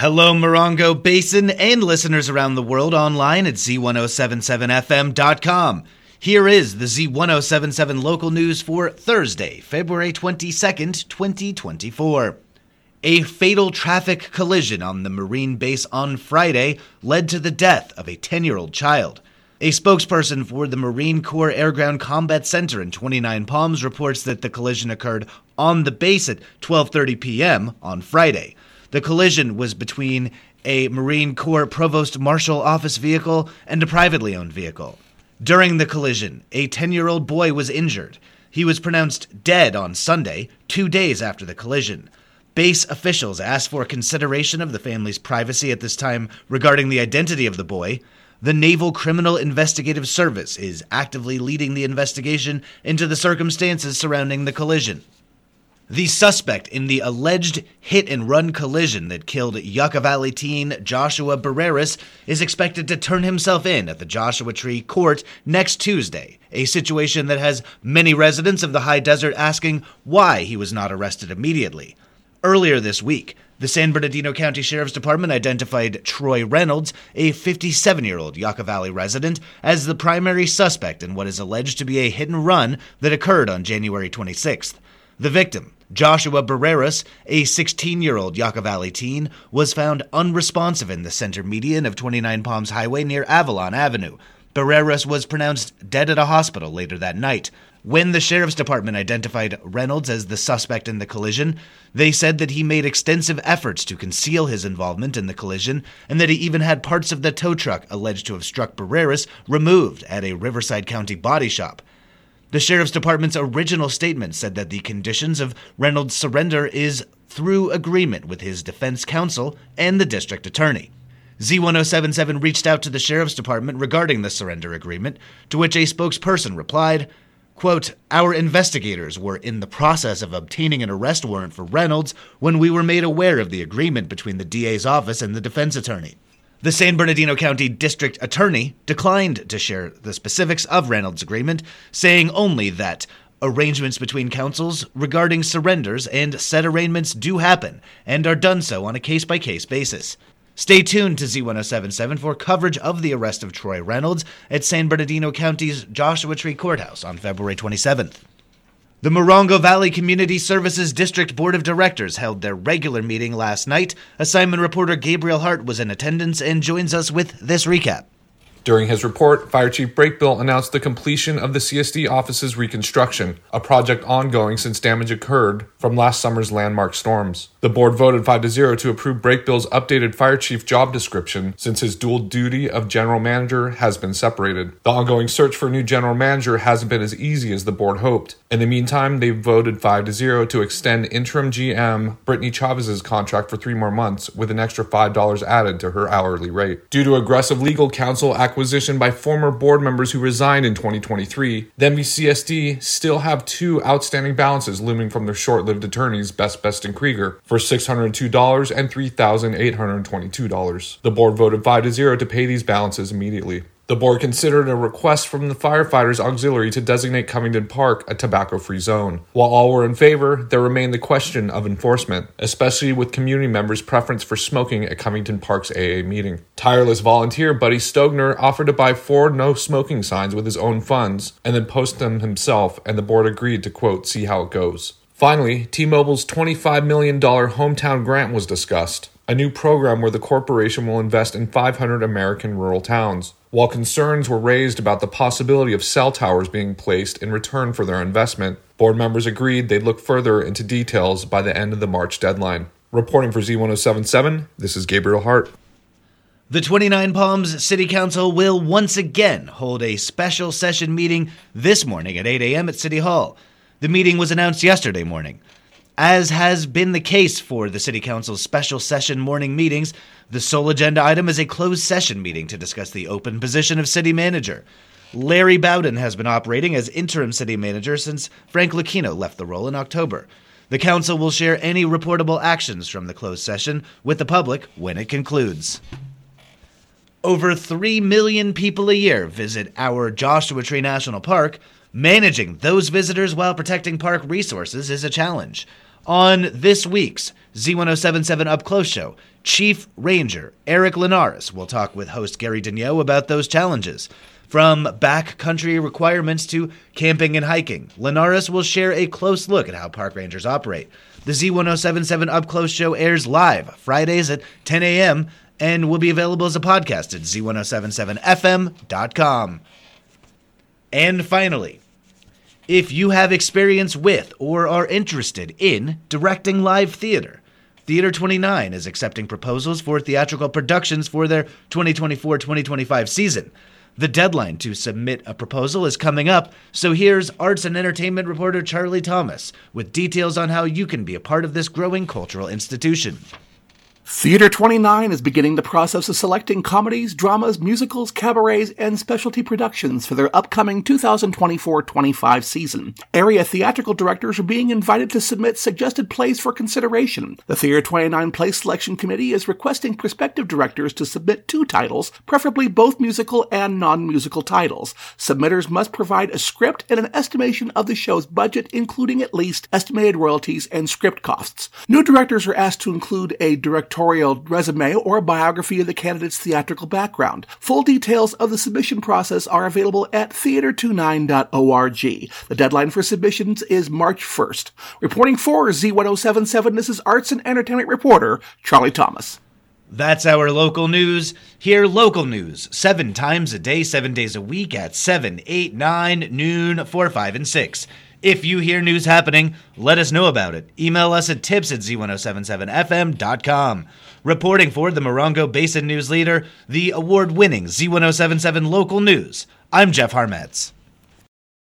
Hello, Morongo Basin and listeners around the world online at Z1077FM.com. Here is the Z1077 local news for Thursday, February 22nd, 2024. A fatal traffic collision on the Marine base on Friday led to the death of a 10 year old child. A spokesperson for the Marine Corps Air Ground Combat Center in 29 Palms reports that the collision occurred on the base at 12:30 p.m. on Friday. The collision was between a Marine Corps Provost Marshal Office vehicle and a privately owned vehicle. During the collision, a 10 year old boy was injured. He was pronounced dead on Sunday, two days after the collision. Base officials asked for consideration of the family's privacy at this time regarding the identity of the boy. The Naval Criminal Investigative Service is actively leading the investigation into the circumstances surrounding the collision. The suspect in the alleged hit and run collision that killed Yucca Valley teen Joshua Barreras is expected to turn himself in at the Joshua Tree Court next Tuesday, a situation that has many residents of the high desert asking why he was not arrested immediately. Earlier this week, the San Bernardino County Sheriff's Department identified Troy Reynolds, a 57 year old Yucca Valley resident, as the primary suspect in what is alleged to be a hit and run that occurred on January 26th. The victim, Joshua Barreras, a 16 year old Yucca Valley teen, was found unresponsive in the center median of 29 Palms Highway near Avalon Avenue. Barreras was pronounced dead at a hospital later that night. When the sheriff's department identified Reynolds as the suspect in the collision, they said that he made extensive efforts to conceal his involvement in the collision and that he even had parts of the tow truck alleged to have struck Barreras removed at a Riverside County body shop. The sheriff's department's original statement said that the conditions of Reynolds' surrender is through agreement with his defense counsel and the district attorney. Z1077 reached out to the sheriff's department regarding the surrender agreement, to which a spokesperson replied, quote, Our investigators were in the process of obtaining an arrest warrant for Reynolds when we were made aware of the agreement between the DA's office and the defense attorney. The San Bernardino County District Attorney declined to share the specifics of Reynolds' agreement, saying only that arrangements between counsels regarding surrenders and said arraignments do happen and are done so on a case by case basis. Stay tuned to Z1077 for coverage of the arrest of Troy Reynolds at San Bernardino County's Joshua Tree Courthouse on February 27th. The Morongo Valley Community Services District Board of Directors held their regular meeting last night. Assignment reporter Gabriel Hart was in attendance and joins us with this recap. During his report, Fire Chief Brakebill announced the completion of the CSD office's reconstruction, a project ongoing since damage occurred from last summer's landmark storms. The board voted 5 to 0 to approve Brakebill's updated fire chief job description since his dual duty of general manager has been separated. The ongoing search for a new general manager hasn't been as easy as the board hoped. In the meantime, they voted 5 to 0 to extend interim GM Brittany Chavez's contract for 3 more months with an extra $5 added to her hourly rate. Due to aggressive legal counsel acquisition by former board members who resigned in 2023, the MVCSD still have two outstanding balances looming from their short-lived attorneys Best Best and Krieger for $602 and $3,822. The board voted 5 to 0 to pay these balances immediately. The board considered a request from the Firefighters Auxiliary to designate Covington Park a tobacco free zone. While all were in favor, there remained the question of enforcement, especially with community members' preference for smoking at Covington Park's AA meeting. Tireless volunteer Buddy Stogner offered to buy four no smoking signs with his own funds and then post them himself, and the board agreed to quote, see how it goes. Finally, T Mobile's $25 million hometown grant was discussed, a new program where the corporation will invest in 500 American rural towns. While concerns were raised about the possibility of cell towers being placed in return for their investment, board members agreed they'd look further into details by the end of the March deadline. Reporting for Z1077, this is Gabriel Hart. The 29 Palms City Council will once again hold a special session meeting this morning at 8 a.m. at City Hall. The meeting was announced yesterday morning. As has been the case for the City Council's special session morning meetings, the sole agenda item is a closed session meeting to discuss the open position of City Manager. Larry Bowden has been operating as interim City Manager since Frank Luckino left the role in October. The Council will share any reportable actions from the closed session with the public when it concludes. Over 3 million people a year visit our Joshua Tree National Park. Managing those visitors while protecting park resources is a challenge. On this week's Z1077 Up Close show, Chief Ranger Eric Linares will talk with host Gary Daigneault about those challenges. From backcountry requirements to camping and hiking, Linares will share a close look at how park rangers operate. The Z1077 Up Close show airs live Fridays at 10 a.m. and will be available as a podcast at z1077fm.com. And finally, if you have experience with or are interested in directing live theater, Theater 29 is accepting proposals for theatrical productions for their 2024 2025 season. The deadline to submit a proposal is coming up, so here's arts and entertainment reporter Charlie Thomas with details on how you can be a part of this growing cultural institution. Theater 29 is beginning the process of selecting comedies, dramas, musicals, cabarets, and specialty productions for their upcoming 2024-25 season. Area theatrical directors are being invited to submit suggested plays for consideration. The Theater 29 Play Selection Committee is requesting prospective directors to submit two titles, preferably both musical and non-musical titles. Submitters must provide a script and an estimation of the show's budget, including at least estimated royalties and script costs. New directors are asked to include a directorial resume or a biography of the candidate's theatrical background. Full details of the submission process are available at theater29.org. The deadline for submissions is March 1st. Reporting for Z1077, this is arts and entertainment reporter Charlie Thomas. That's our local news. Hear local news seven times a day, seven days a week at 7, 8, 9, noon, 4, 5, and 6. If you hear news happening, let us know about it. Email us at tips at z1077fm.com. Reporting for the Morongo Basin News Leader, the award winning Z1077 Local News, I'm Jeff Harmetz.